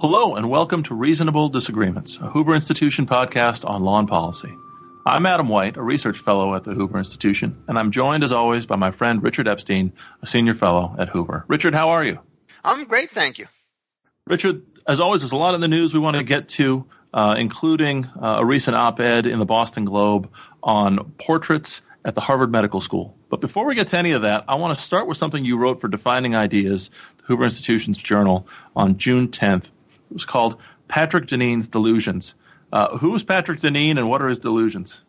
Hello, and welcome to Reasonable Disagreements, a Hoover Institution podcast on law and policy. I'm Adam White, a research fellow at the Hoover Institution, and I'm joined, as always, by my friend Richard Epstein, a senior fellow at Hoover. Richard, how are you? I'm great, thank you. Richard, as always, there's a lot in the news we want to get to, uh, including uh, a recent op ed in the Boston Globe on portraits at the Harvard Medical School. But before we get to any of that, I want to start with something you wrote for Defining Ideas, the Hoover Institution's journal, on June 10th. It was called Patrick Deneen's Delusions. Uh, who is Patrick Deneen and what are his delusions?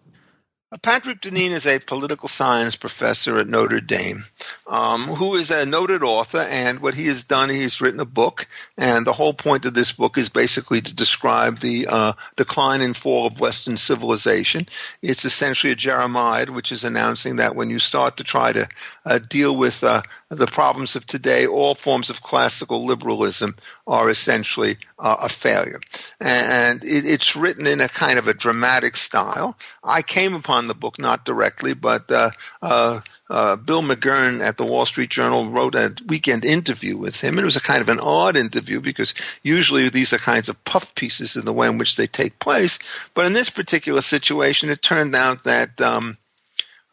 Patrick Deneen is a political science professor at Notre Dame um, who is a noted author. And what he has done, he's written a book. And the whole point of this book is basically to describe the uh, decline and fall of Western civilization. It's essentially a Jeremiad, which is announcing that when you start to try to uh, deal with uh, the problems of today, all forms of classical liberalism are essentially uh, a failure. And it, it's written in a kind of a dramatic style. I came upon on the book, not directly, but uh, uh, uh, Bill McGurn at the Wall Street Journal wrote a weekend interview with him. It was a kind of an odd interview because usually these are kinds of puff pieces in the way in which they take place. But in this particular situation, it turned out that um,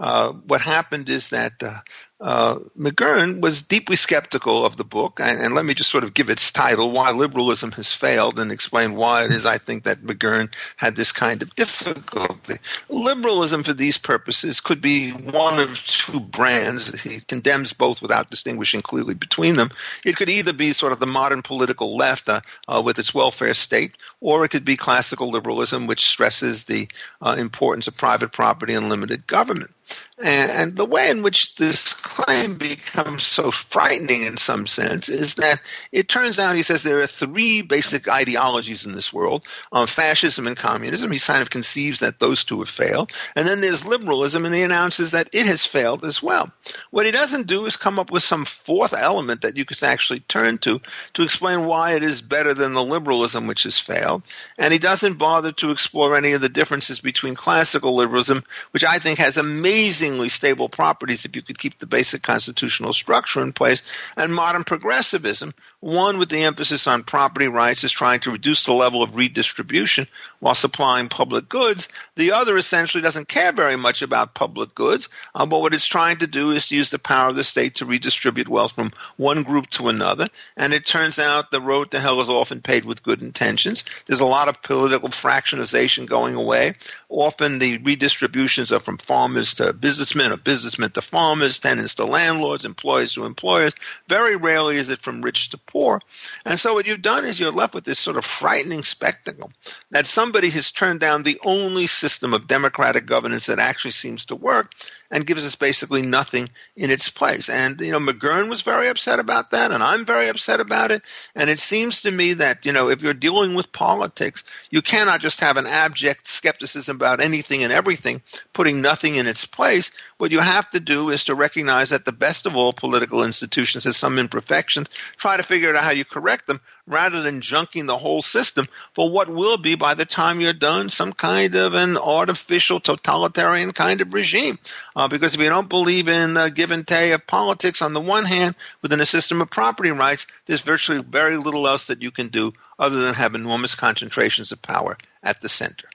uh, what happened is that uh, uh, McGurn was deeply skeptical of the book, and, and, let me just sort of give its title, Why Liberalism Has Failed, and explain why it is I think that McGurn had this kind of difficulty. Liberalism, for these purposes, could be one of two brands. He condemns both without distinguishing clearly between them. It could either be sort of the modern political left uh, uh, with its welfare state, or it could be classical liberalism, which stresses the uh, importance of private property and limited government. And, and the way in which this claim becomes so frightening in some sense is that it turns out, he says, there are three basic ideologies in this world um, fascism and communism. He kind of conceives that those two have failed. And then there's liberalism, and he announces that it has failed as well. What he doesn't do is come up with some fourth element that you could actually turn to to explain why it is better than the liberalism which has failed. And he doesn't bother to explore any of the differences between classical liberalism, which I think has amazingly stable properties if you could keep the basic constitutional structure in place, and modern progressivism, one with the emphasis on property rights is trying to reduce the level of redistribution while supplying public goods. The other essentially doesn't care very much about public goods, uh, but what it's trying to do is to use the power of the state to redistribute wealth from one group to another. And it turns out the road to hell is often paved with good intentions. There's a lot of political fractionization going away. Often the redistributions are from farmers to businessmen or businessmen to farmers, tenants to landlords, employees to employers. Very rarely is it from rich to poor. And so what you've done is you're left with this sort of frightening spectacle that somebody has turned down the only system of democratic governance that actually seems to work and gives us basically nothing in its place. And, you know, McGurn was very upset about that, and I'm very upset about it. And it seems to me that, you know, if you're dealing with politics, you cannot just have an abject skepticism about anything and everything, putting nothing in its place. What you have to do is to recognize that the best of all political institutions has some imperfections, try to figure out how you correct them, rather than junking the whole system for what will be, by the time you're done, some kind of an artificial totalitarian kind of regime. Uh, because if you don't believe in the give and take of politics on the one hand, within a system of property rights, there's virtually very little else that you can do other than have enormous concentrations of power at the center.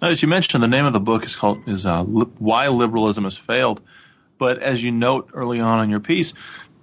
Now, as you mentioned, the name of the book is called is uh, "Why Liberalism Has Failed." But as you note early on in your piece,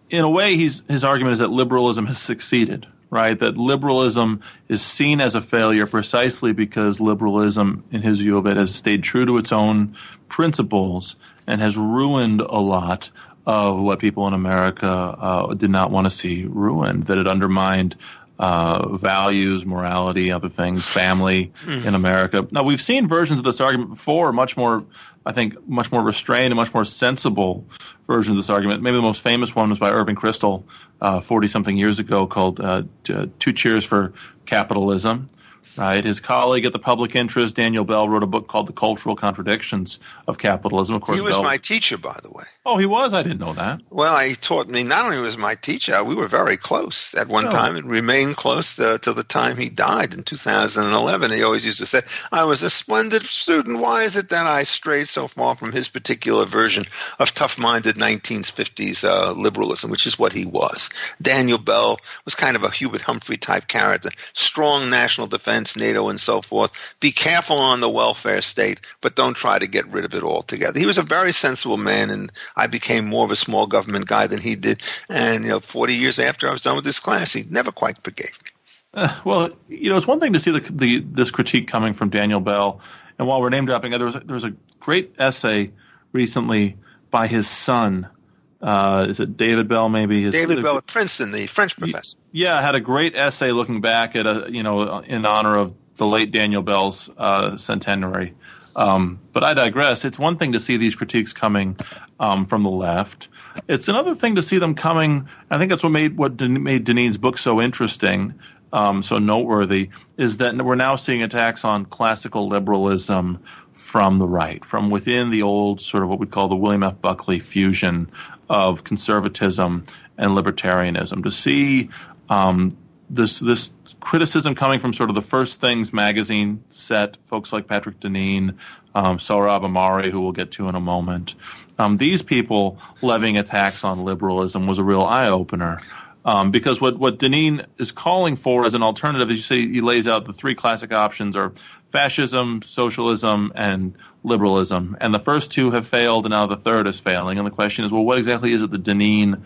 in a way, his argument is that liberalism has succeeded, right? That liberalism is seen as a failure precisely because liberalism, in his view of it, has stayed true to its own principles and has ruined a lot of what people in America uh, did not want to see ruined, that it undermined uh, values, morality, other things, family mm. in America. Now, we've seen versions of this argument before, much more, I think, much more restrained and much more sensible version of this argument. Maybe the most famous one was by Irving Kristol 40 uh, something years ago called uh, Two Cheers for Capitalism, right? His colleague at the Public Interest, Daniel Bell, wrote a book called The Cultural Contradictions of Capitalism. Of course, he was Bell, my teacher, by the way. Oh, he was. I didn't know that. Well, he taught me. Not only was my teacher, we were very close at one oh. time, and remained close to, to the time he died in 2011. He always used to say, "I was a splendid student. Why is it that I strayed so far from his particular version of tough-minded 1950s uh, liberalism, which is what he was?" Daniel Bell was kind of a Hubert Humphrey type character, strong national defense, NATO, and so forth. Be careful on the welfare state, but don't try to get rid of it altogether. He was a very sensible man, and I became more of a small government guy than he did. And you know, 40 years after I was done with this class, he never quite forgave me. Uh, well, you know, it's one thing to see the, the, this critique coming from Daniel Bell, and while we're name dropping, there was there was a great essay recently by his son uh, is it David Bell? Maybe his, David Bell at Princeton, the French professor. Yeah, I had a great essay looking back at a you know in honor of the late Daniel Bell's uh, centenary. Um, but I digress. It's one thing to see these critiques coming um, from the left. It's another thing to see them coming. I think that's what made what made Deneen's book so interesting, um, so noteworthy, is that we're now seeing attacks on classical liberalism from the right, from within the old sort of what we call the William F. Buckley fusion of conservatism and libertarianism. To see um, this this criticism coming from sort of the First Things magazine set, folks like Patrick Deneen, um, Sohrab Ahmari, who we'll get to in a moment. Um, these people levying attacks on liberalism was a real eye opener. Um, because what, what Deneen is calling for as an alternative, as you say, he lays out the three classic options are fascism, socialism, and liberalism. And the first two have failed, and now the third is failing. And the question is, well, what exactly is it that Deneen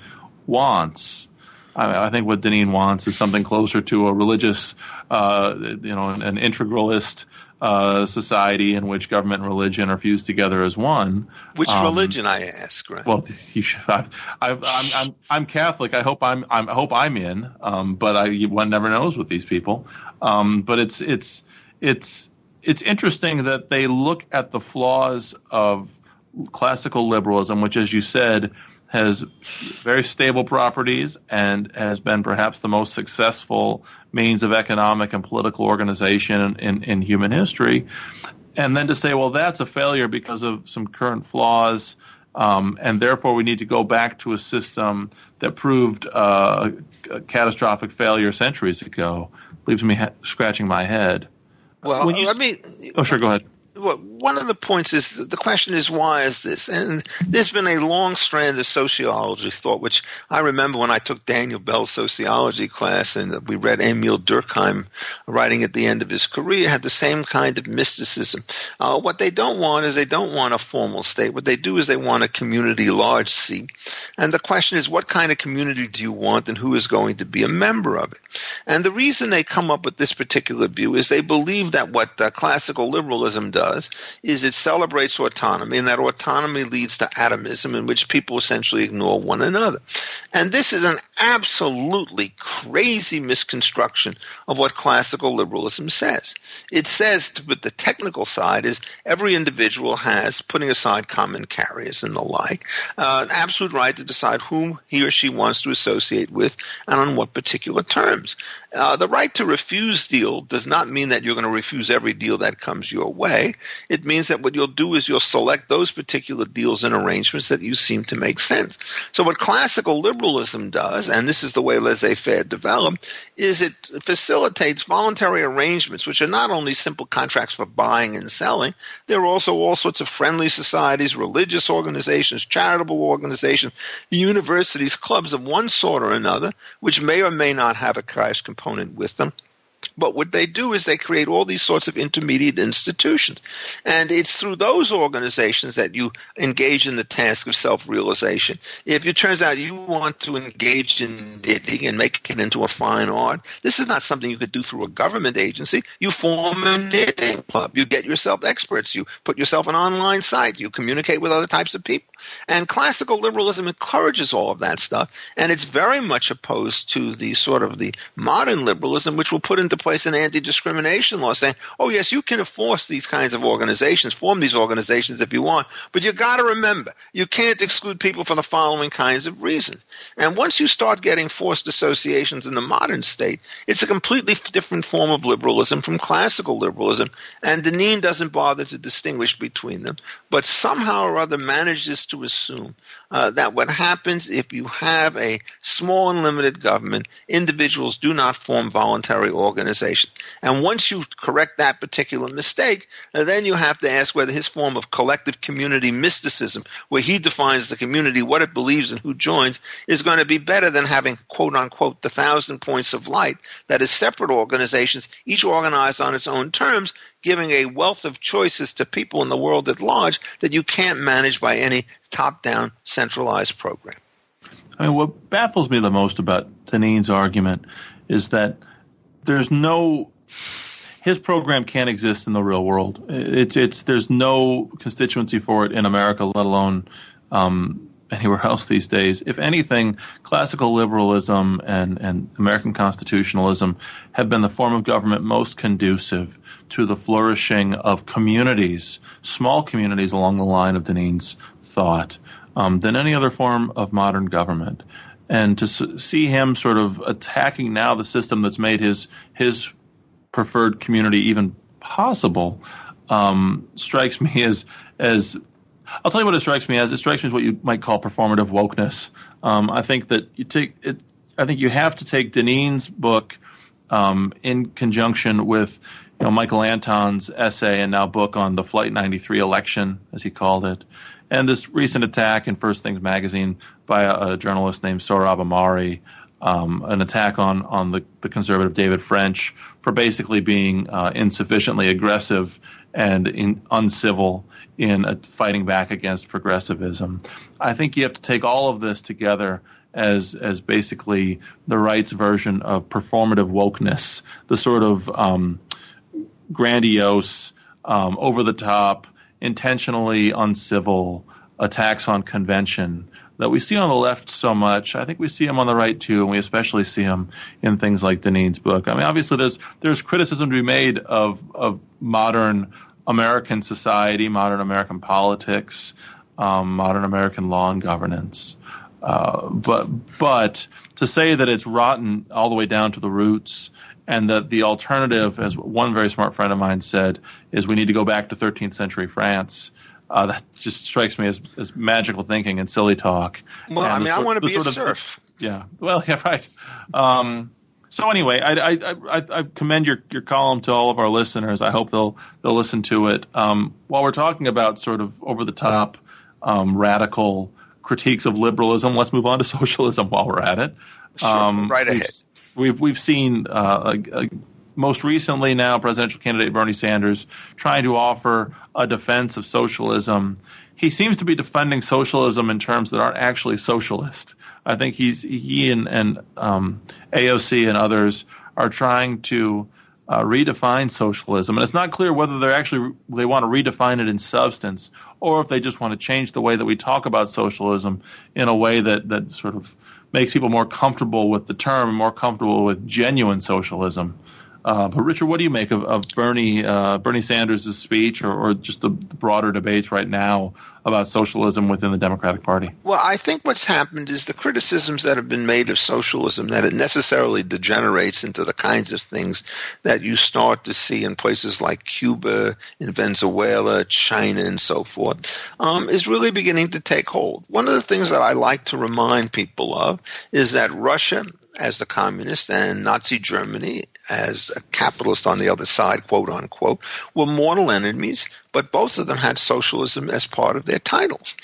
wants? I, I think what Deneen wants is something closer to a religious, uh, you know, an, an integralist uh, society in which government and religion are fused together as one. Which um, religion, I ask? Right? Well, you should, I, am I'm, I'm Catholic. I hope I'm, I'm I hope I'm in, um, but I one never knows with these people. Um, but it's it's it's it's interesting that they look at the flaws of classical liberalism, which, as you said, has very stable properties and has been perhaps the most successful means of economic and political organization in, in, human history. And then to say, well, that's a failure because of some current flaws, um, and therefore we need to go back to a system that proved uh, a catastrophic failure centuries ago, leaves me ha- scratching my head. Well, when you, I mean, oh, sure, go ahead one of the points is the question is why is this? And there's been a long strand of sociology thought, which I remember when I took Daniel Bell's sociology class and we read Emil Durkheim writing at the end of his career, had the same kind of mysticism. Uh, what they don't want is they don't want a formal state. What they do is they want a community large C. And the question is, what kind of community do you want and who is going to be a member of it? And the reason they come up with this particular view is they believe that what uh, classical liberalism does does is it celebrates autonomy, and that autonomy leads to atomism, in which people essentially ignore one another. And this is an absolutely crazy misconstruction of what classical liberalism says. It says, but the technical side, is every individual has, putting aside common carriers and the like, uh, an absolute right to decide whom he or she wants to associate with and on what particular terms. Uh, the right to refuse deal does not mean that you're going to refuse every deal that comes your way. It means that what you'll do is you'll select those particular deals and arrangements that you seem to make sense. So what classical liberalism does, and this is the way laissez-faire developed, is it facilitates voluntary arrangements, which are not only simple contracts for buying and selling, there are also all sorts of friendly societies, religious organizations, charitable organizations, universities, clubs of one sort or another, which may or may not have a Christ component with them. But what they do is they create all these sorts of intermediate institutions. And it's through those organizations that you engage in the task of self realization. If it turns out you want to engage in knitting and make it into a fine art, this is not something you could do through a government agency. You form a knitting club. You get yourself experts. You put yourself an online site. You communicate with other types of people. And classical liberalism encourages all of that stuff. And it's very much opposed to the sort of the modern liberalism, which will put in into place an anti-discrimination law saying, oh yes, you can enforce these kinds of organizations, form these organizations if you want, but you got to remember, you can't exclude people for the following kinds of reasons. And once you start getting forced associations in the modern state, it's a completely different form of liberalism from classical liberalism, and Deneen doesn't bother to distinguish between them, but somehow or other manages to assume uh, that what happens if you have a small and limited government, individuals do not form voluntary organizations. And once you correct that particular mistake, uh, then you have to ask whether his form of collective community mysticism, where he defines the community, what it believes, and who joins, is going to be better than having quote unquote the thousand points of light that is separate organizations, each organized on its own terms, giving a wealth of choices to people in the world at large that you can't manage by any top down centralized program. I mean, what baffles me the most about Deneen's argument is that there's no his program can't exist in the real world. It's it's there's no constituency for it in America, let alone um, anywhere else these days. If anything, classical liberalism and, and American constitutionalism have been the form of government most conducive to the flourishing of communities, small communities along the line of Deneen's thought, um, than any other form of modern government. And to see him sort of attacking now the system that's made his his preferred community even possible um, strikes me as as I'll tell you what it strikes me as. It strikes me as what you might call performative wokeness. Um, I think that you take it. I think you have to take Deneen's book um, in conjunction with you know Michael Anton's essay and now book on the Flight 93 election, as he called it, and this recent attack in First Things magazine by a, a journalist named Sohrab Ahmari. Um, an attack on on the, the conservative David French for basically being uh, insufficiently aggressive and in, uncivil in fighting back against progressivism. I think you have to take all of this together as as basically the right's version of performative wokeness, the sort of um, grandiose, um, over the top, intentionally uncivil attacks on convention that we see on the left so much. I think we see them on the right too, and we especially see them in things like Deneen's book. I mean, obviously, there's there's criticism to be made of of modern American society, modern American politics, um, modern American law and governance. Uh, but but to say that it's rotten all the way down to the roots, and that the alternative, as one very smart friend of mine said, is we need to go back to 13th century France. Uh, that just strikes me as, as magical thinking and silly talk. Well, and I mean, sort, I want to be a serf. Of, yeah. Well, yeah, right. Um, so anyway, I, I, I, I, commend your, your column to all of our listeners. I hope they'll they'll listen to it. Um, while we're talking about sort of over the top, um, radical critiques of liberalism, let's move on to socialism while we're at it. Sure, um, right ahead. We've we've, seen uh, a, a, most recently now presidential candidate Bernie Sanders trying to offer a defense of socialism. He seems to be defending socialism in terms that aren't actually socialist. I think he's he and, and um, AOC and others are trying to uh, redefine socialism, and it's not clear whether they're actually they want to redefine it in substance or if they just want to change the way that we talk about socialism in a way that that sort of makes people more comfortable with the term and more comfortable with genuine socialism. Uh, but Richard, what do you make of, of Bernie uh, Bernie Sanders' speech, or, or just the, the, broader debates right now about socialism within the Democratic Party? Well, I think what's happened is the criticisms that have been made of socialism that it necessarily degenerates into the kinds of things that you start to see in places like Cuba, in Venezuela, China, and so forth, um, is really beginning to take hold. One of the things that I like to remind people of is that Russia as the communist and Nazi Germany as a capitalist on the other side, quote unquote, were mortal enemies but both of them had socialism as part of their titles.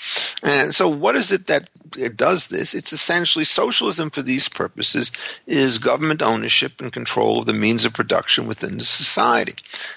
And so, what is it that does this? It's essentially socialism for these purposes is government ownership and control of the means of production within the society.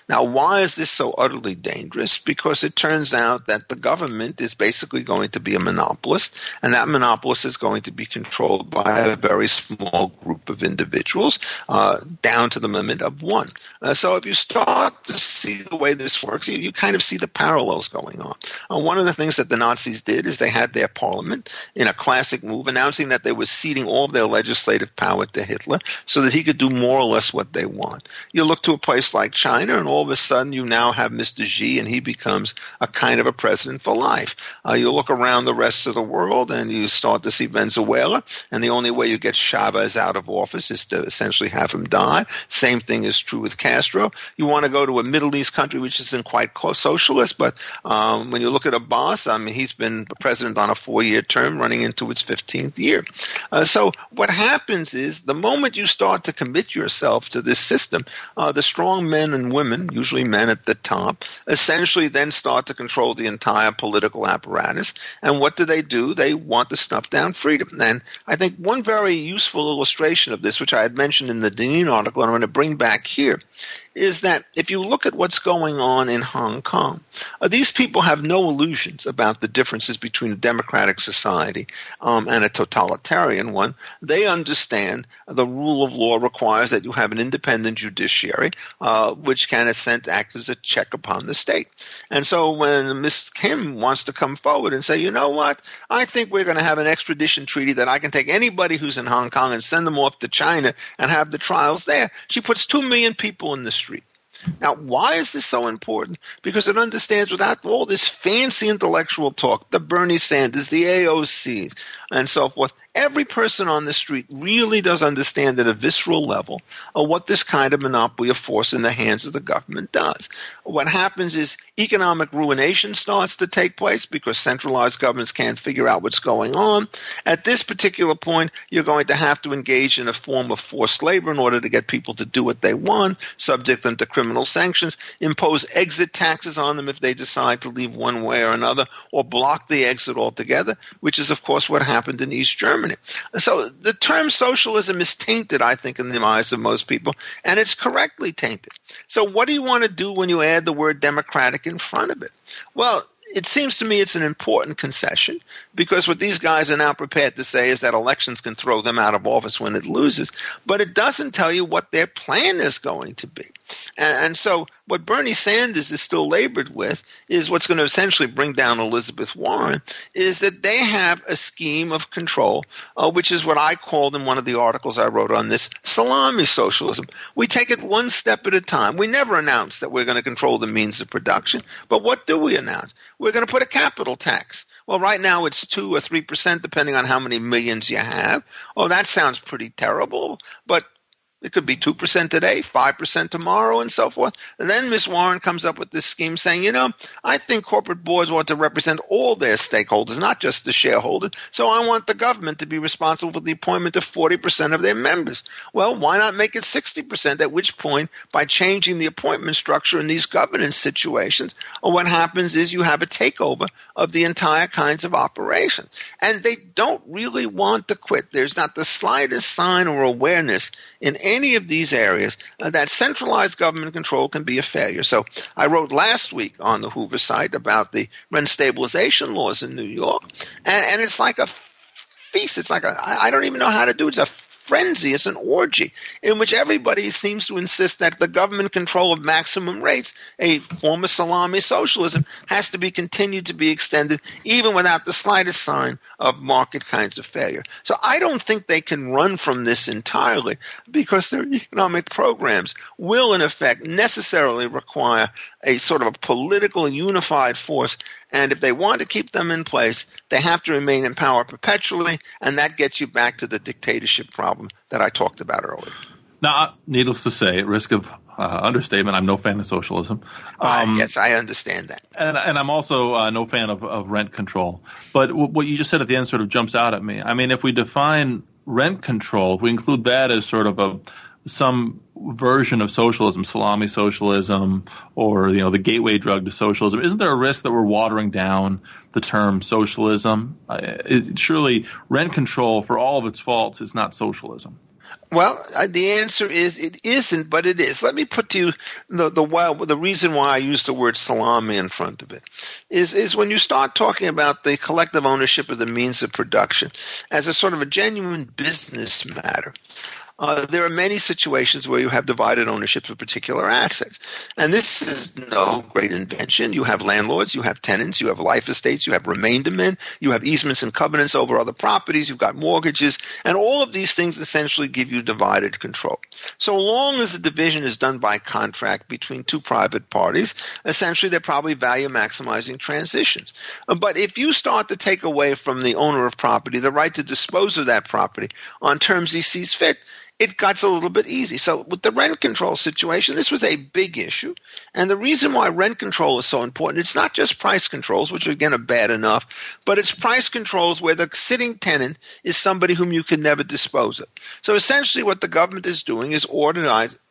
Now, why is this so utterly dangerous? Because it turns out that the government is basically going to be a monopolist, and that monopolist is going to be controlled by a very small group of individuals, uh, down to the limit of one. Uh, so, if you start to see the way this works, you, you kind of of see the parallels going on. Uh, one of the things that the Nazis did is they had their parliament in a classic move announcing that they were ceding all of their legislative power to Hitler so that he could do more or less what they want. You look to a place like China, and all of a sudden you now have Mr. Xi, and he becomes a kind of a president for life. Uh, you look around the rest of the world, and you start to see Venezuela, and the only way you get Chavez out of office is to essentially have him die. Same thing is true with Castro. You want to go to a Middle East country which isn't quite socialist, but um, when you look at Abbas, I mean, he's been president on a four-year term, running into its 15th year. Uh, so what happens is the moment you start to commit yourself to this system, uh, the strong men and women, usually men at the top, essentially then start to control the entire political apparatus. And what do they do? They want to snuff down freedom. And I think one very useful illustration of this, which I had mentioned in the Deneen article, and I'm going to bring back here, is that if you look at what's going on in Hong Kong, uh, these people have no illusions about the differences between a democratic society um, and a totalitarian one. They understand the rule of law requires that you have an independent judiciary, uh, which can assent act as a check upon the state. And so when Ms. Kim wants to come forward and say, you know what, I think we're going to have an extradition treaty that I can take anybody who's in Hong Kong and send them off to China and have the trials there, she puts two million people in the street now, why is this so important? Because it understands without all this fancy intellectual talk, the Bernie Sanders, the AOCs, and so forth, every person on the street really does understand at a visceral level what this kind of monopoly of force in the hands of the government does. What happens is economic ruination starts to take place because centralized governments can't figure out what's going on. At this particular point, you're going to have to engage in a form of forced labor in order to get people to do what they want, subject them to criminal sanctions, impose exit taxes on them if they decide to leave one way or another, or block the exit altogether, which is, of course, what happened in East Germany. So the term socialism is tainted, I think, in the eyes of most people, and it's correctly tainted. So what do you want to do when you add the word democratic in front of it? Well, it seems to me it's an important concession because what these guys are now prepared to say is that elections can throw them out of office when it loses, but it doesn't tell you what their plan is going to be. And, and so what Bernie Sanders is still labored with is what's going to essentially bring down Elizabeth Warren is that they have a scheme of control, uh, which is what I called in one of the articles I wrote on this salami socialism. We take it one step at a time. We never announce that we're going to control the means of production, but what do we announce? We're going to put a capital tax. Well, right now it's two or three percent, depending on how many millions you have. Oh, that sounds pretty terrible, but it could be 2% today, 5% tomorrow, and so forth. And then Ms. Warren comes up with this scheme saying, you know, I think corporate boards want to represent all their stakeholders, not just the shareholders. So I want the government to be responsible for the appointment of 40% of their members. Well, why not make it 60%? At which point, by changing the appointment structure in these governance situations, what happens is you have a takeover of the entire kinds of operation. And they don't really want to quit. There's not the slightest sign or awareness in any of these areas, uh, that centralized government control can be a failure. So I wrote last week on the Hoover site about the rent stabilization laws in New York, and, and it's like a feast. It's like a, I don't even know how to do it. It's a frenzy, it's an orgy in which everybody seems to insist that the government control of maximum rates, a form of salami socialism, has to be continued to be extended even without the slightest sign of market kinds of failure. So I don't think they can run from this entirely because their economic programs will, in effect, necessarily require a sort of a political unified force and if they want to keep them in place, they have to remain in power perpetually, and that gets you back to the dictatorship problem that I talked about earlier. Now, needless to say, at risk of uh, understatement, I'm no fan of socialism. Uh, um, uh, yes, I understand that. And, and I'm also uh, no fan of, of rent control. But w- what you just said at the end sort of jumps out at me. I mean, if we define rent control, if we include that as sort of a some version of socialism, salami socialism, or you know the gateway drug to socialism. Isn't there a risk that we're watering down the term socialism? Uh, it, surely, rent control, for all of its faults, is not socialism. Well, uh, the answer is it isn't, but it is. Let me put to you the the well, the reason why I use the word salami in front of it is is when you start talking about the collective ownership of the means of production as a sort of a genuine business matter uh, there are many situations where you have divided ownership of particular assets. And this is no great invention. You have landlords, you have tenants, you have life estates, you have remainderment, you have easements and covenants over other properties, you've got mortgages, and all of these things essentially give you divided control. So long as the division is done by contract between two private parties, essentially they're probably value maximizing transitions. Uh, but if you start to take away from the owner of property the right to dispose of that property on terms he sees fit, it got a little bit easy. So with the rent control situation, this was a big issue. And the reason why rent control is so important, it's not just price controls, which again are bad enough, but it's price controls where the sitting tenant is somebody whom you can never dispose of. So essentially what the government is doing is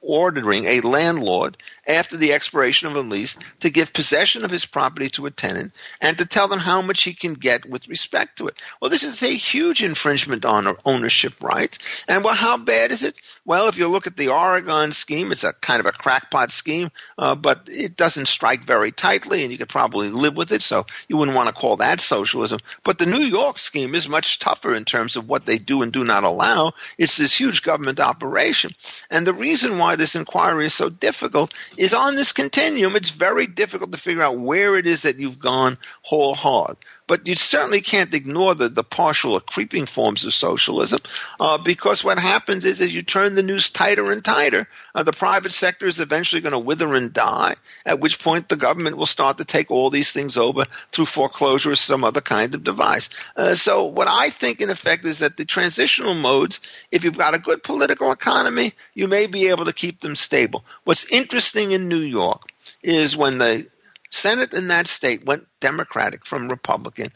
ordering a landlord after the expiration of a lease to give possession of his property to a tenant and to tell them how much he can get with respect to it. Well, this is a huge infringement on ownership rights. And well, how bad is it? Well, if you look at the Oregon scheme, it's a kind of a crackpot scheme, uh, but it doesn't strike very tightly, and you could probably live with it. So you wouldn't want to call that socialism. But the New York scheme is much tougher in terms of what they do and do not allow. It's this huge government operation, and the reason why this inquiry is so difficult is on this continuum. It's very difficult to figure out where it is that you've gone whole hog. But you certainly can't ignore the, the partial or creeping forms of socialism uh, because what happens is as you turn the noose tighter and tighter, uh, the private sector is eventually going to wither and die, at which point the government will start to take all these things over through foreclosure or some other kind of device. Uh, so what I think in effect is that the transitional modes, if you've got a good political economy, you may be able to keep them stable. What's interesting in New York is when the Senate in that state went Democratic from Republican.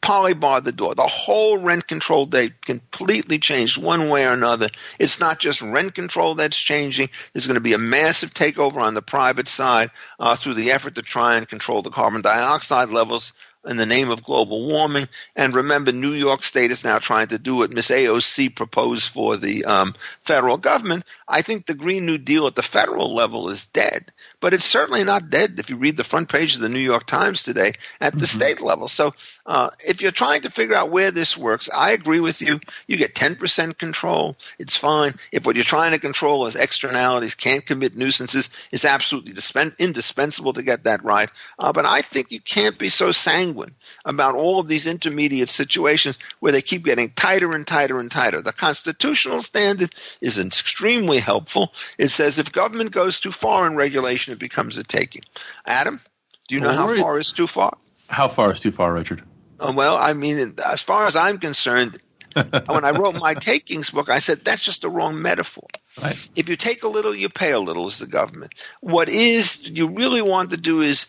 Polly barred the door. The whole rent control date completely changed one way or another. It's not just rent control that's changing. There's going to be a massive takeover on the private side uh, through the effort to try and control the carbon dioxide levels in the name of global warming. And remember, New York State is now trying to do what Miss AOC proposed for the um, federal government. I think the Green New Deal at the federal level is dead, but it's certainly not dead if you read the front page of the New York Times today at the mm-hmm. state level. So uh, if you're trying to figure out where this works, I agree with you. You get 10% control, it's fine. If what you're trying to control is externalities, can't commit nuisances, it's absolutely dispen- indispensable to get that right. Uh, but I think you can't be so sanguine sanguine about all of these intermediate situations where they keep getting tighter and tighter and tighter. The constitutional standard is extremely helpful. It says if government goes too far in regulation, it becomes a taking. Adam, do you know well, how far is too far? How far is too far, Richard? Uh, well, I mean, as far as I'm concerned, when I wrote my takings book, I said that's just the wrong metaphor. Right. If you take a little, you pay a little as the government. What is you really want to do is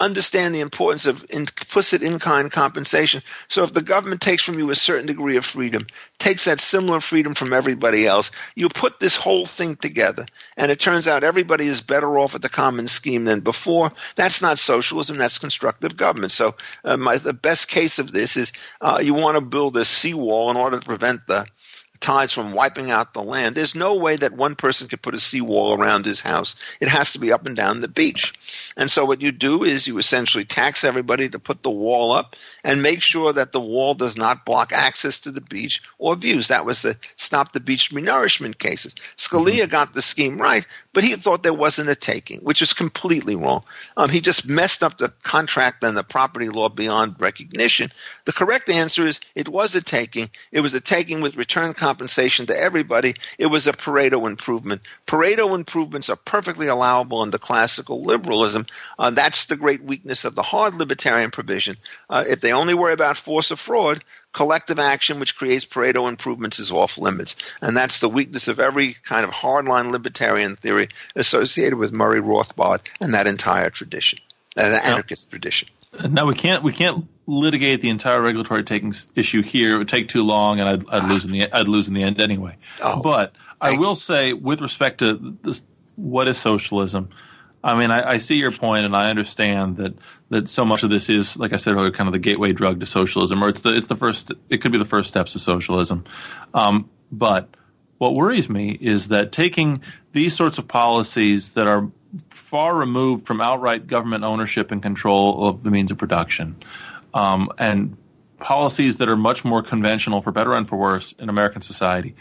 understand the importance of implicit in-kind compensation. So if the government takes from you a certain degree of freedom, takes that similar freedom from everybody else, you put this whole thing together, and it turns out everybody is better off at the common scheme than before. That's not socialism. That's constructive government. So uh, my, the best case of this is uh, you want to build a seawall in order to prevent the tides from wiping out the land. There's no way that one person could put a seawall around his house. It has to be up and down the beach. And so what you do is you essentially tax everybody to put the wall up and make sure that the wall does not block access to the beach or views. That was the stop the beach renourishment cases. Scalia got the scheme right, but he thought there wasn't a taking, which is completely wrong. Um, he just messed up the contract and the property law beyond recognition. The correct answer is it was a taking. It was a taking with return compensation compensation to everybody, it was a Pareto improvement. Pareto improvements are perfectly allowable under classical liberalism. Uh, that's the great weakness of the hard libertarian provision. Uh, if they only worry about force or fraud, collective action which creates Pareto improvements is off limits. And that's the weakness of every kind of hardline libertarian theory associated with Murray Rothbard and that entire tradition, that anarchist tradition. No, we can't. We can't litigate the entire regulatory takings issue here. It would take too long, and I'd, I'd lose in the I'd lose in the end anyway. Oh, but I will say, with respect to this, what is socialism? I mean, I, I, see your point, and I understand that that so much of this is, like I said earlier, kind of the gateway drug to socialism, or it's the it's the first. It could be the first steps to socialism. Um, but what worries me is that taking these sorts of policies that are far removed from outright government ownership and control of the means of production, um, and policies that are much more conventional, for better and for worse, in American society.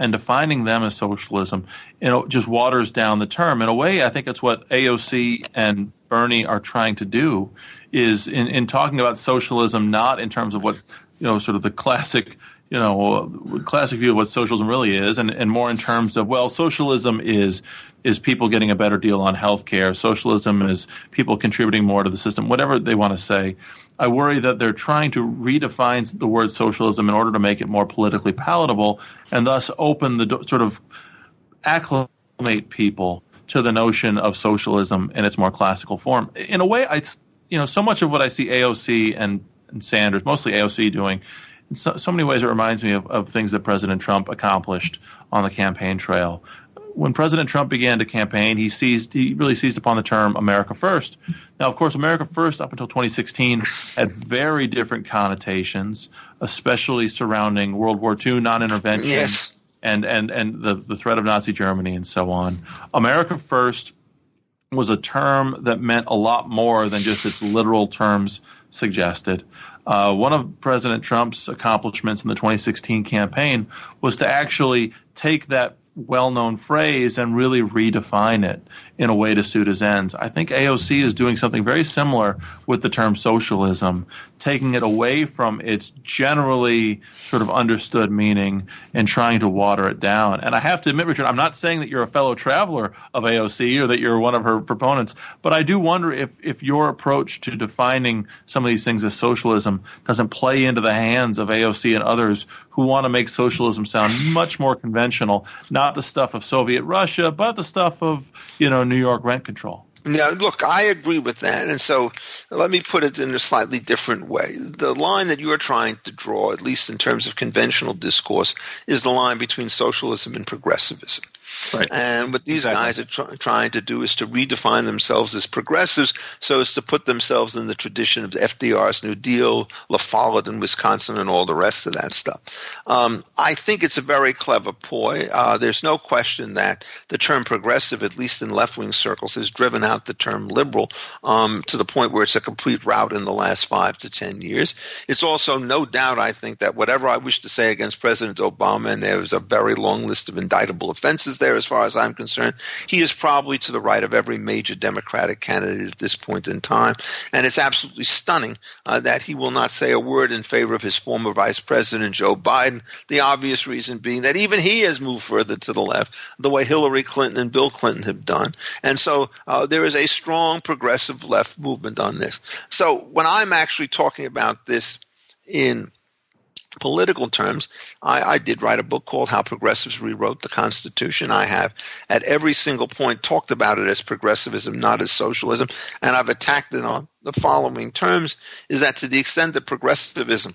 And defining them as socialism, you know, just waters down the term. In a way, I think it's what AOC and Bernie are trying to do, is in, in talking about socialism, not in terms of what you know, sort of the classic you know, classic view of what socialism really is, and, and more in terms of well, socialism is is people getting a better deal on health care. Socialism is people contributing more to the system, whatever they want to say. I worry that they're trying to redefine the word socialism in order to make it more politically palatable, and thus open the sort of acclimate people to the notion of socialism in its more classical form. In a way, I, you know, so much of what I see AOC and, and Sanders, mostly AOC, doing in so, so many ways it reminds me of, of things that President Trump accomplished on the campaign trail. When President Trump began to campaign, he seized he really seized upon the term America First. Now, of course, America First up until 2016 had very different connotations, especially surrounding World War II non-intervention yes. and and and the the threat of Nazi Germany and so on. America First was a term that meant a lot more than just its literal terms suggested. Uh, one of President Trump's accomplishments in the 2016 campaign was to actually take that well known phrase and really redefine it in a way to suit his ends. I think AOC is doing something very similar with the term socialism, taking it away from its generally sort of understood meaning and trying to water it down. And I have to admit, Richard, I'm not saying that you're a fellow traveler of AOC or that you're one of her proponents, but I do wonder if, if your approach to defining some of these things as socialism doesn't play into the hands of AOC and others who want to make socialism sound much more conventional, not the stuff of Soviet Russia, but the stuff of, you know, New York rent control. Now, look, I agree with that. And so let me put it in a slightly different way. The line that you are trying to draw, at least in terms of conventional discourse, is the line between socialism and progressivism. Right. And what these exactly. guys are tr- trying to do is to redefine themselves as progressives so as to put themselves in the tradition of FDR's New Deal, La Follette in Wisconsin, and all the rest of that stuff. Um, I think it's a very clever ploy. Uh, there's no question that the term progressive, at least in left wing circles, has driven out the term liberal um, to the point where it's a complete rout in the last five to ten years. It's also no doubt, I think, that whatever I wish to say against President Obama, and there was a very long list of indictable offenses there as far as I'm concerned, he is probably to the right of every major Democratic candidate at this point in time. And it's absolutely stunning uh, that he will not say a word in favor of his former Vice President, Joe Biden. The obvious reason being that even he has moved further to the left, the way Hillary Clinton and Bill Clinton have done. And so uh, there is a strong progressive left movement on this. So when I'm actually talking about this in political terms, I, I, did write a book called How Progressives Rewrote the Constitution. I have, at every single point, talked about it as progressivism, not as socialism, and I've attacked it on the following terms: is that to the extent that progressivism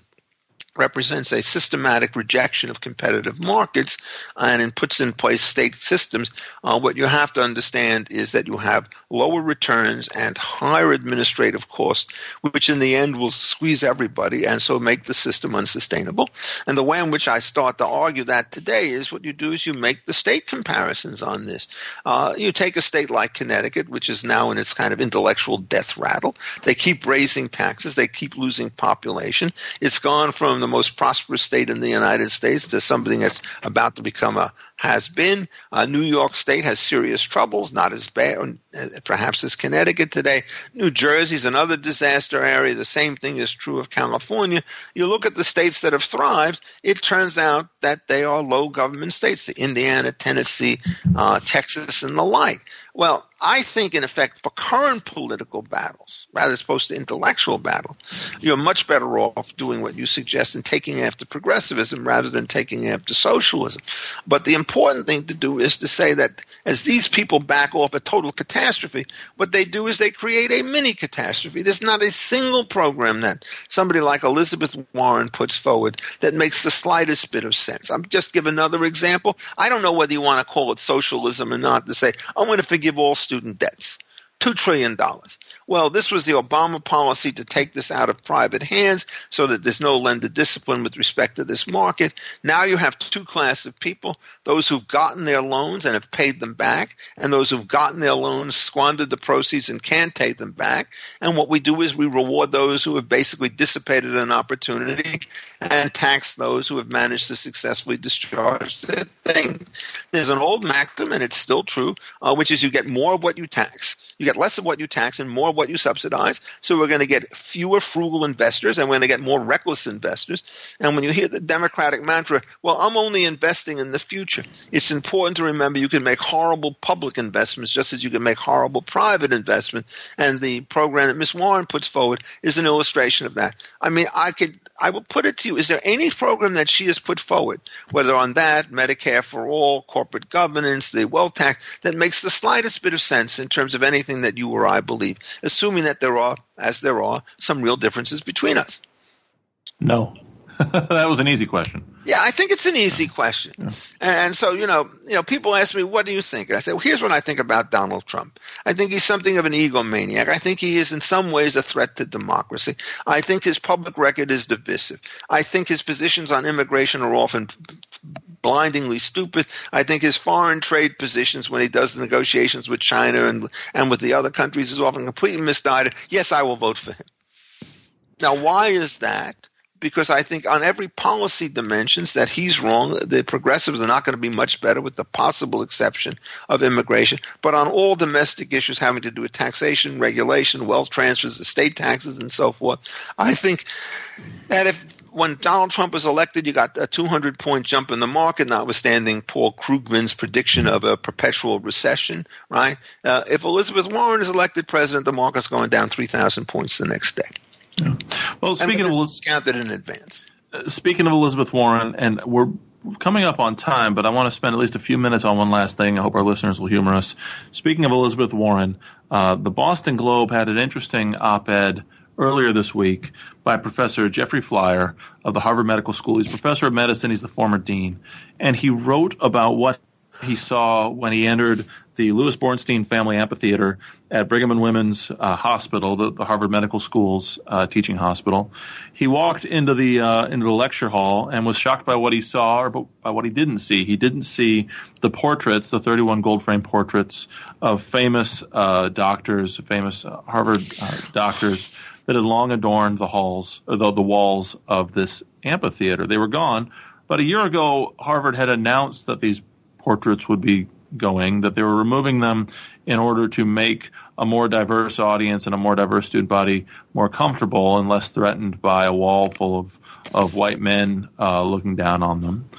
represents a systematic rejection of competitive markets and it puts in place state systems, uh, what you have to understand is that you have lower returns and higher administrative costs, which in the end will squeeze everybody and so make the system unsustainable. And the way in which I start to argue that today is what you do is you make the state comparisons on this. Uh, you take a state like Connecticut, which is now in its kind of intellectual death rattle. They keep raising taxes, they keep losing population. It's gone from the most prosperous state in the United States to something that's about to become a has been. Uh, New York State has serious troubles, not as bad uh, perhaps as Connecticut today. New Jersey's another disaster area. The same thing is true of California. You look at the states that have thrived, it turns out that they are low government states, the Indiana, Tennessee, uh, Texas, and the like. Well, I think, in effect, for current political battles, rather as opposed to intellectual battle, you're much better off doing what you suggest and taking after progressivism rather than taking after socialism. But the important thing to do is to say that as these people back off a total catastrophe, what they do is they create a mini catastrophe. There's not a single program that somebody like Elizabeth Warren puts forward that makes the slightest bit of sense. I'm just give another example. I don't know whether you want to call it socialism or not to say, I'm going to forgive all student debts. $2 trillion. Well, this was the Obama policy to take this out of private hands so that there's no lender discipline with respect to this market. Now you have two classes of people those who've gotten their loans and have paid them back, and those who've gotten their loans, squandered the proceeds, and can't take them back. And what we do is we reward those who have basically dissipated an opportunity and tax those who have managed to successfully discharge their thing. There's an old maxim, and it's still true, uh, which is you get more of what you tax. You get less of what you tax and more of what you subsidize. So we're going to get fewer frugal investors and we're going to get more reckless investors. And when you hear the Democratic mantra, well, I'm only investing in the future, it's important to remember you can make horrible public investments just as you can make horrible private investment. And the program that Ms. Warren puts forward is an illustration of that. I mean, I could I will put it to you: Is there any program that she has put forward, whether on that, Medicare for all, corporate governance, the wealth tax, that makes the slightest bit of sense in terms of anything that you or I believe, assuming that there are, as there are, some real differences between us? No, that was an easy question. Yeah, I think it's an easy question. Yeah. And so, you know, you know, people ask me, "What do you think?" And I say, "Well, here's what I think about Donald Trump. I think he's something of an egomaniac. I think he is, in some ways, a threat to democracy. I think his public record is divisive. I think his positions on immigration are often blindingly stupid. I think his foreign trade positions, when he does the negotiations with China and and with the other countries, is often completely misguided. Yes, I will vote for him. Now, why is that? Because I think on every policy dimensions that he's wrong. The progressives are not going to be much better with the possible exception of immigration. But on all domestic issues having to do with taxation, regulation, wealth transfers, estate taxes, and so forth, I think that if when Donald Trump was elected, you got a 200 point jump in the market, notwithstanding Paul Krugman's prediction of a perpetual recession, right? Uh, if Elizabeth Warren is elected president, the market's going down 3,000 points the next day. Yeah. Well, speaking of discounted in advance. Uh, speaking of Elizabeth Warren, and we're coming up on time, but I want to spend at least a few minutes on one last thing. I hope our listeners will humor us. Speaking of Elizabeth Warren, uh, the Boston Globe had an interesting op-ed earlier this week by Professor Jeffrey Flier of the Harvard Medical School. He's professor of medicine. He's the former dean, and he wrote about what he saw when he entered the Louis Bornstein Family Amphitheater at Brigham and Women's uh, Hospital, the, the, Harvard Medical School's uh, teaching hospital. He walked into the uh, into the lecture hall and was shocked by what he saw or by what he didn't see. He didn't see the portraits, the 31 gold frame portraits of famous uh, doctors, famous uh, Harvard uh, doctors that had long adorned the halls, the, the walls of this amphitheater. They were gone. But a year ago, Harvard had announced that these portraits would be going, that they were removing them in order to make a more diverse audience and a more diverse student body more comfortable and less threatened by a wall full of, of white men uh, looking down on them.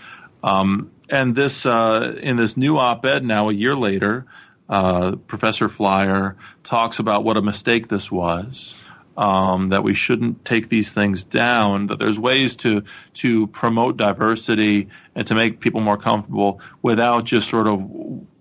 Um, and this, uh, in this new op-ed now, a year later, uh, Professor Flier talks about what a mistake this was um, that we shouldn't take these things down. That there's ways to to promote diversity and to make people more comfortable without just sort of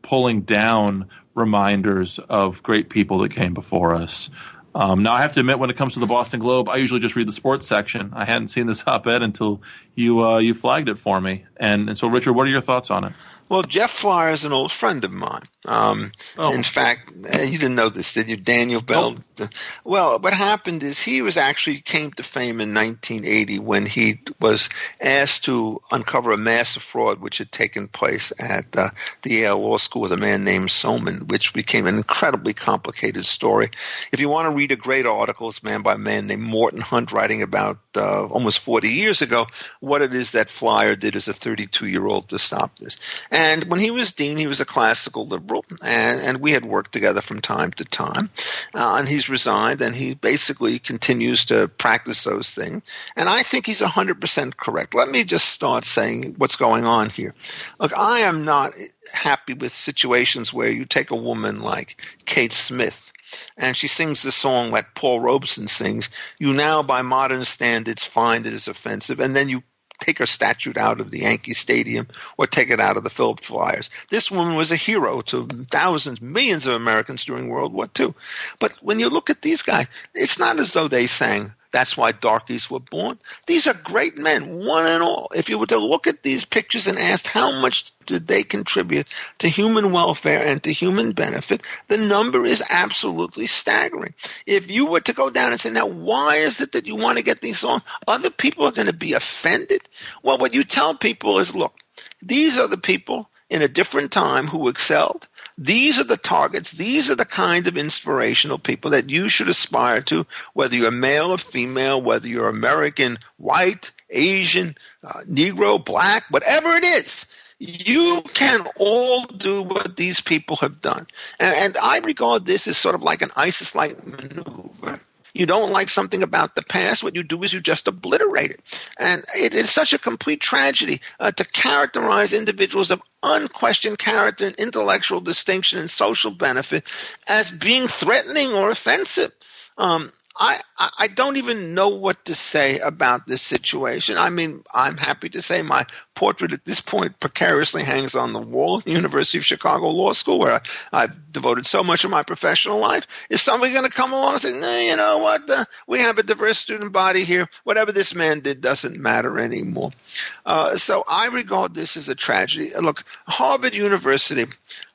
pulling down reminders of great people that came before us. Um, now, I have to admit, when it comes to the Boston Globe, I usually just read the sports section. I hadn't seen this op-ed until you uh, you flagged it for me. And, and so, Richard, what are your thoughts on it? Well, Jeff Flier is an old friend of mine. Um, oh. In fact, uh, you didn't know this, did you? Daniel Bell. Oh. Well, what happened is he was actually came to fame in 1980 when he was asked to uncover a massive fraud which had taken place at uh, the Yale Law School with a man named Soman, which became an incredibly complicated story. If you want to read a great article, it's man by man named Morton Hunt writing about uh, almost 40 years ago what it is that Flier did as a 32 year old to stop this. And when he was dean, he was a classical liberal, and, and we had worked together from time to time. Uh, and he's resigned, and he basically continues to practice those things. And I think he's 100% correct. Let me just start saying what's going on here. Look, I am not happy with situations where you take a woman like Kate Smith and she sings the song like Paul Robeson sings. You now, by modern standards, find it as offensive, and then you take her statue out of the Yankee Stadium or take it out of the Philadelphia Flyers. This woman was a hero to thousands, millions of Americans during World War II. But when you look at these guys, it's not as though they sang That's why darkies were born. These are great men, one and all. If you were to look at these pictures and ask how much did they contribute to human welfare and to human benefit, the number is absolutely staggering. If you were to go down and say, now, why is it that you want to get these songs? Other people are going to be offended. Well, what you tell people is, look, these are the people in a different time who excelled. These are the targets. These are the kind of inspirational people that you should aspire to, whether you're male or female, whether you're American, white, Asian, uh, Negro, black, whatever it is. You can all do what these people have done. And, and I regard this as sort of like an ISIS like maneuver you don't like something about the past, what you do is you just obliterate it. And it is such a complete tragedy uh, to characterize individuals of unquestioned character and intellectual distinction and social benefit as being threatening or offensive. Um, I, I don't even know what to say about this situation. I mean, I'm happy to say my portrait at this point precariously hangs on the wall at the University of Chicago Law School, where I, have devoted so much of my professional life. Is somebody going to come along and say, nah, you know what? Uh, we have a diverse student body here. Whatever this man did doesn't matter anymore. Uh, so I regard this as a tragedy. Look, Harvard University,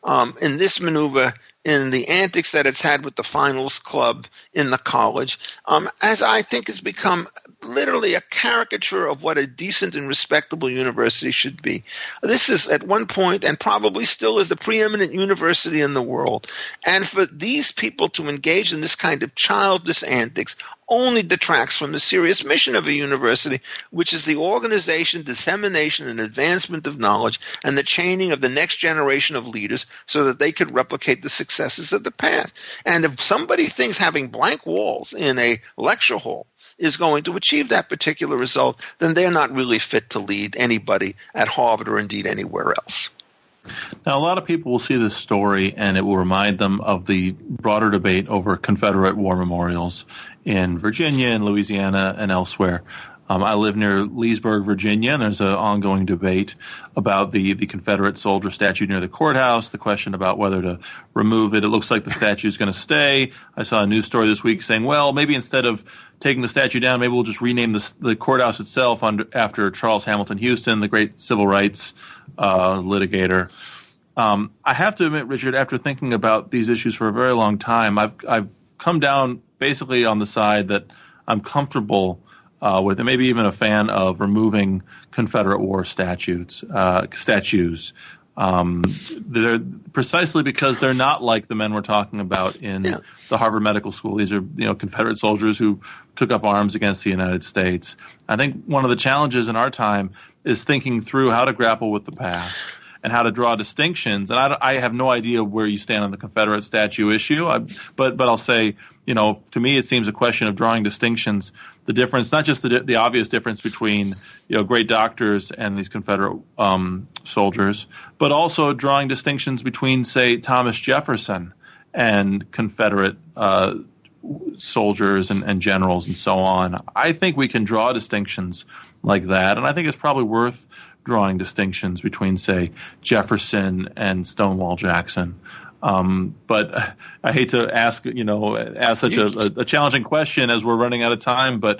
um, in this maneuver, in the antics that it's had with the finals club in the college, um, as I think has become literally a caricature of what a decent and respectable university should be. This is at one point and probably still is the preeminent university in the world. And for these people to engage in this kind of childish antics only detracts from the serious mission of a university, which is the organization, dissemination, and advancement of knowledge and the training of the next generation of leaders so that they could replicate the successes of the past. And if somebody thinks having blank walls in a lecture hall is going to achieve that particular result, then they're not really fit to lead anybody at Harvard or indeed anywhere else. Now, a lot of people will see this story and it will remind them of the broader debate over Confederate war memorials in Virginia and Louisiana and elsewhere. Um, I live near Leesburg, Virginia, and there's an ongoing debate about the, the Confederate soldier statue near the courthouse, the question about whether to remove it. It looks like the statue is going to stay. I saw a news story this week saying, well, maybe instead of taking the statue down, maybe we'll just rename the, the courthouse itself under, after Charles Hamilton Houston, the great civil rights uh, litigator. Um, I have to admit, Richard, after thinking about these issues for a very long time, I've, I've come down basically on the side that I'm comfortable uh, with, and maybe even a fan of removing Confederate War statutes, uh, statues. Um, they're precisely because they're not like the men we're talking about in yeah. the Harvard Medical School. These are you know Confederate soldiers who took up arms against the United States. I think one of the challenges in our time is thinking through how to grapple with the past and how to draw distinctions. And I, I have no idea where you stand on the Confederate statue issue, I, but but I'll say, you know, to me it seems a question of drawing distinctions. The difference, not just the the obvious difference between you know great doctors and these Confederate um, soldiers, but also drawing distinctions between, say, Thomas Jefferson and Confederate. Uh, soldiers and, and, generals and so on. I think we can draw distinctions like that, and I think it's probably worth drawing distinctions between, say, Jefferson and Stonewall Jackson. Um, but I hate to ask, you know, ask such a, a, challenging question as we're running out of time. But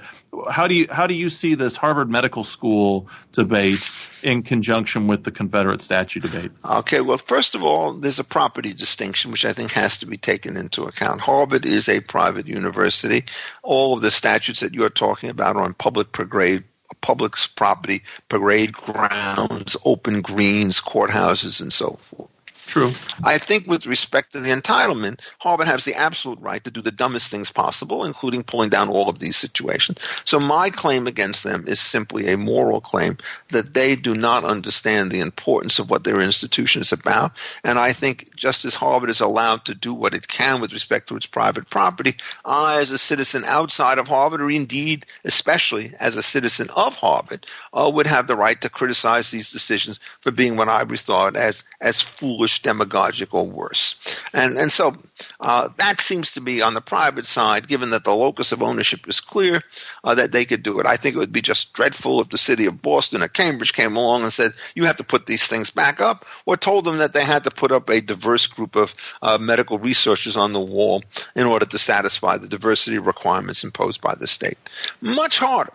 how do you how do you see this Harvard Medical School debate in conjunction with the Confederate statue debate? Okay, well, first of all, there's a property distinction which I think has to be taken into account. Harvard is a private university. All of the statutes that you're talking about are on public parade public property, parade grounds, open greens, courthouses, and so forth. True. I think with respect to the entitlement, Harvard has the absolute right to do the dumbest things possible, including pulling down all of these situations. So my claim against them is simply a moral claim that they do not understand the importance of what their institution is about. And I think just as Harvard is allowed to do what it can with respect to its private property, I, as a citizen outside of Harvard, or indeed especially as a citizen of Harvard, uh, would have the right to criticize these decisions for being what I regard as as foolish demagogic or worse. And and so uh, that seems to be on the private side, given that the locus of ownership is clear, uh, that they could do it. I think it would be just dreadful if the city of Boston or Cambridge came along and said, you have to put these things back up, or told them that they had to put up a diverse group of uh, medical researchers on the wall in order to satisfy the diversity requirements imposed by the state. Much harder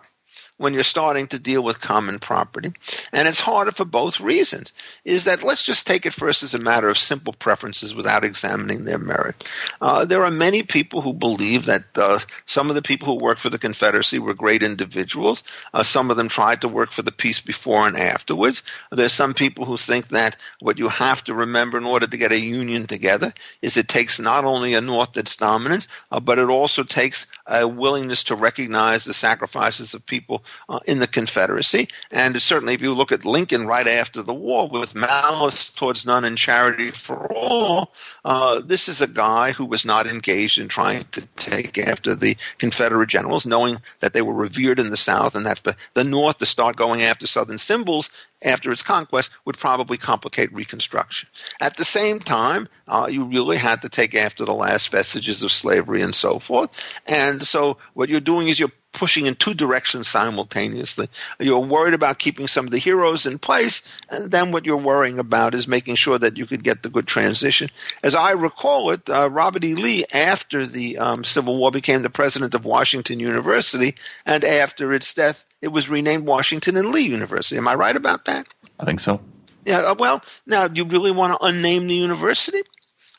when you're starting to deal with common property. And it's harder for both reasons. Is that let's just take it first as a matter of simple preferences without examining their merit. Uh, there are many people who believe that uh, some of the people who worked for the Confederacy were great individuals. Uh, some of them tried to work for the peace before and afterwards. There's some people who think that what you have to remember in order to get a union together is it takes not only a North that's dominant, uh, but it also takes a willingness to recognize the sacrifices of people uh, in the Confederacy. And certainly, if you look at Lincoln right after the war with malice towards none and charity for all, uh, this is a guy who was not engaged in trying to take after the Confederate generals, knowing that they were revered in the South and that the, the North to start going after Southern symbols after its conquest would probably complicate Reconstruction. At the same time, uh, you really had to take after the last vestiges of slavery and so forth. And so what you're doing is you're pushing in two directions simultaneously. You're worried about keeping some of the heroes in place, and then what you're worrying about is making sure that you could get the good transition. As I recall it, uh, Robert E. Lee, after the um, Civil War, became the president of Washington University, and after its death, it was renamed Washington and Lee University. Am I right about that? I think so. Yeah, uh, well, now, do you really want to unname the university?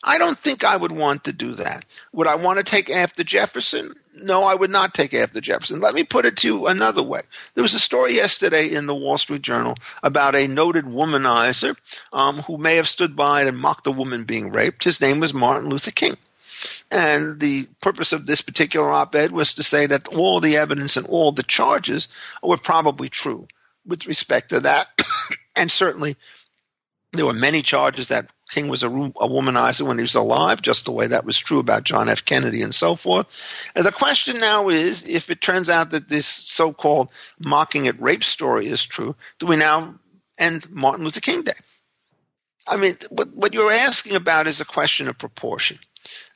I don't think I would want to do that. Would I want to take after Jefferson? No, I would not take after Jefferson. Let me put it to you another way. There was a story yesterday in the Wall Street Journal about a noted womanizer um, who may have stood by and mocked a woman being raped. His name was Martin Luther King. And the purpose of this particular op ed was to say that all the evidence and all the charges were probably true with respect to that. and certainly there were many charges that King was a, a, womanizer when he was alive, just the way that was true about John F. Kennedy and so forth. And the question now is if it turns out that this so called mocking at rape story is true, do we now end Martin Luther King Day? I mean, what, what you're asking about is a question of proportion.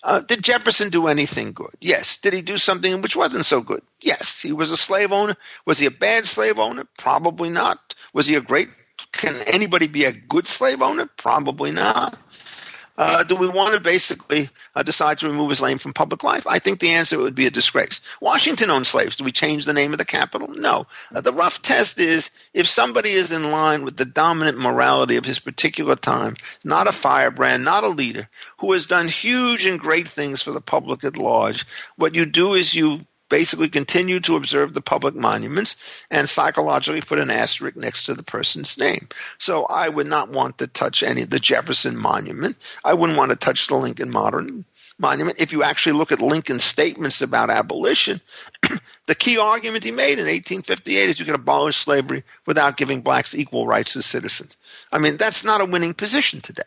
Uh, did Jefferson do anything good? Yes. Did he do something which wasn't so good? Yes. He was a slave owner. Was he a bad slave owner? Probably not. Was he a great can anybody be a good slave owner? Probably not. Uh, do we want to basically uh, decide to remove his name from public life? I think the answer would be a disgrace. Washington owned slaves. Do we change the name of the capital? No. Uh, the rough test is if somebody is in line with the dominant morality of his particular time, not a firebrand, not a leader, who has done huge and great things for the public at large, what you do is you basically continue to observe the public monuments and psychologically put an asterisk next to the person's name. So I would not want to touch any the Jefferson monument. I wouldn't want to touch the Lincoln modern monument. If you actually look at Lincoln's statements about abolition, the key argument he made in 1858 is you can abolish slavery without giving blacks equal rights as citizens. I mean, that's not a winning position today.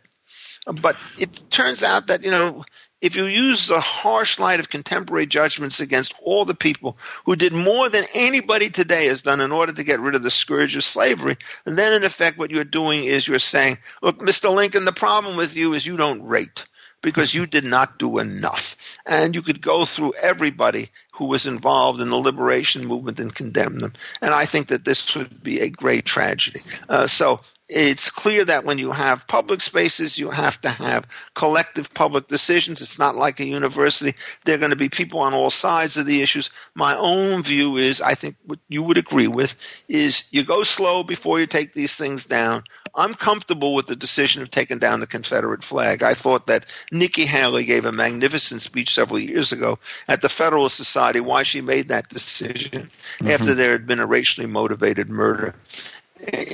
But it turns out that, you know, if you use the harsh light of contemporary judgments against all the people who did more than anybody today has done in order to get rid of the scourge of slavery, then in effect what you're doing is you're saying, look, Mr. Lincoln, the problem with you is you don't rate because you did not do enough. And you could go through everybody who was involved in the liberation movement and condemn them. And I think that this would be a great tragedy. Uh, so it's clear that when you have public spaces, you have to have collective public decisions. It's not like a university. There are going to be people on all sides of the issues. My own view is, I think what you would agree with, is you go slow before you take these things down. I'm comfortable with the decision of taking down the Confederate flag. I thought that Nikki Haley gave a magnificent speech several years ago at the Federalist Society why she made that decision mm-hmm. after there had been a racially motivated murder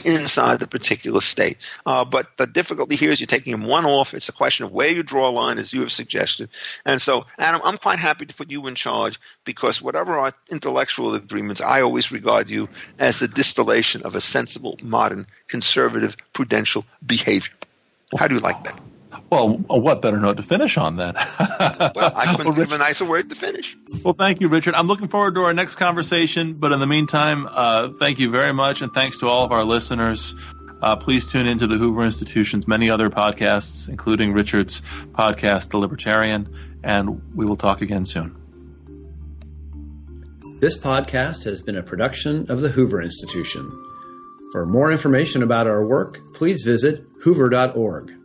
inside the particular state. Uh, but the difficulty here is you're taking one off. It's a question of where you draw a line, as you have suggested. And so, Adam, I'm quite happy to put you in charge because whatever our intellectual agreements, I always regard you as the distillation of a sensible, modern, conservative, prudential behavior. How do you like that? Well, what better note to finish on then? well, I couldn't well, Richard, a nicer word to finish. Well, thank you, Richard. I'm looking forward to our next conversation. But in the meantime, uh, thank you very much, and thanks to all of our listeners. Uh, please tune into the Hoover Institution's many other podcasts, including Richard's podcast, The Libertarian, and we will talk again soon. This podcast has been a production of the Hoover Institution. For more information about our work, please visit hoover.org.